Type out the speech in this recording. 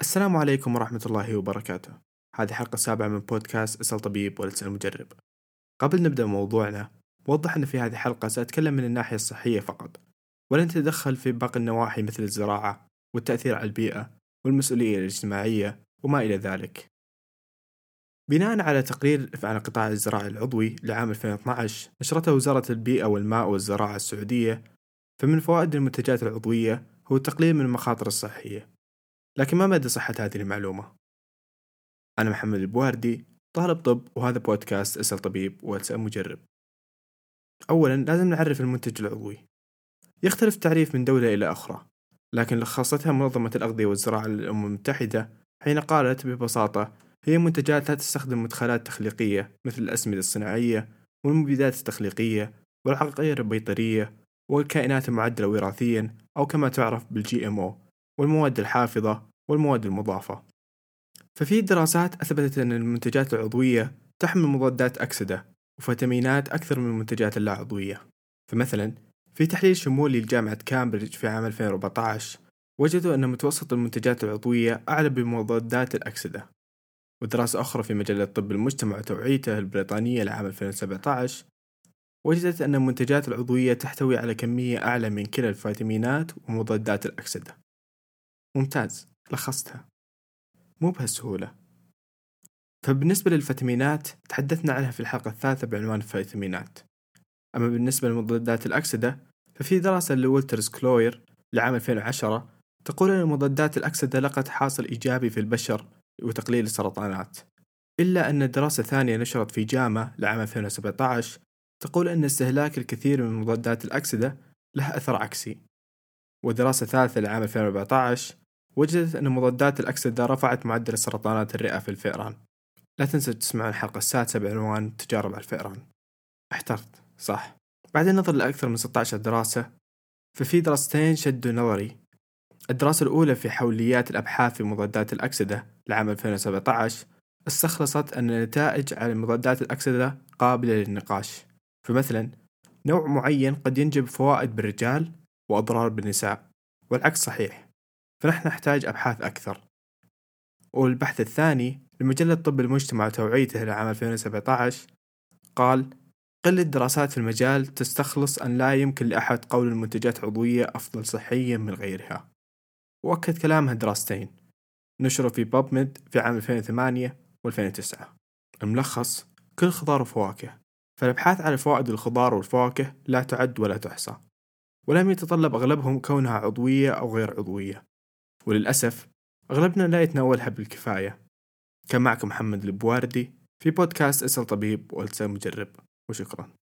السلام عليكم ورحمة الله وبركاته. هذه حلقة سابعة من بودكاست أسأل طبيب ولا تسأل مجرب. قبل نبدأ موضوعنا وضح أن في هذه الحلقة سأتكلم من الناحية الصحية فقط. ولن تتدخل في باقي النواحي مثل الزراعة والتأثير على البيئة والمسؤولية الاجتماعية وما إلى ذلك. بناء على تقرير عن القطاع الزراعي العضوي لعام 2012 نشرته وزارة البيئة والماء والزراعة السعودية فمن فوائد المنتجات العضوية هو التقليل من المخاطر الصحية. لكن ما مدى صحة هذه المعلومة؟ أنا محمد البواردي طالب طب وهذا بودكاست أسأل طبيب وأسأل مجرب. أولا لازم نعرف المنتج العضوي. يختلف التعريف من دولة إلى أخرى لكن لخصتها منظمة الأغذية والزراعة للأمم المتحدة حين قالت ببساطة هي منتجات لا تستخدم مدخلات تخليقية مثل الأسمدة الصناعية والمبيدات التخليقية والعقاقير البيطرية والكائنات المعدلة وراثيا أو كما تعرف بال GMO والمواد الحافظة والمواد المضافة. ففي دراسات أثبتت أن المنتجات العضوية تحمل مضادات أكسدة وفيتامينات أكثر من المنتجات اللا عضوية فمثلا في تحليل شمولي لجامعة كامبريدج في عام 2014 وجدوا أن متوسط المنتجات العضوية أعلى بمضادات الأكسدة. ودراسة أخرى في مجلة طب المجتمع وتوعيته البريطانية لعام 2017 وجدت أن المنتجات العضوية تحتوي على كمية أعلى من كلا الفيتامينات ومضادات الأكسدة. ممتاز لخصتها. مو بهالسهولة. فبالنسبة للفيتامينات تحدثنا عنها في الحلقة الثالثة بعنوان الفيتامينات. أما بالنسبة لمضادات الأكسدة ففي دراسة لولترز كلوير لعام 2010 تقول أن مضادات الأكسدة لقت حاصل إيجابي في البشر وتقليل السرطانات. إلا أن دراسة ثانية نشرت في جاما لعام 2017 تقول أن استهلاك الكثير من مضادات الأكسدة له أثر عكسي. ودراسة ثالثة لعام 2014 وجدت أن مضادات الأكسدة رفعت معدل سرطانات الرئة في الفئران. لا تنسوا تسمعون الحلقة السادسة بعنوان تجارب على الفئران. احترت. صح. بعد النظر لأكثر من 16 دراسة ففي دراستين شدوا نظري. الدراسة الأولى في حوليات الأبحاث في مضادات الأكسدة لعام 2017 استخلصت أن النتائج على مضادات الأكسدة قابلة للنقاش. فمثلا نوع معين قد ينجب فوائد بالرجال وأضرار بالنساء والعكس صحيح فنحن نحتاج أبحاث أكثر. والبحث الثاني لمجلة طب المجتمع وتوعيته لعام 2017 قال قلة الدراسات في المجال تستخلص أن لا يمكن لأحد قول المنتجات عضوية أفضل صحيا من غيرها. وأكد كلامها دراستين نشروا في بابميد في عام 2008 و2009 الملخص كل خضار وفواكه فالأبحاث على فوائد الخضار والفواكه لا تعد ولا تحصى. ولم يتطلب أغلبهم كونها عضوية أو غير عضوية. وللأسف أغلبنا لا يتناولها بالكفاية. كان معكم محمد البواردي في بودكاست اسأل طبيب والتسأل مجرب. وشكرا.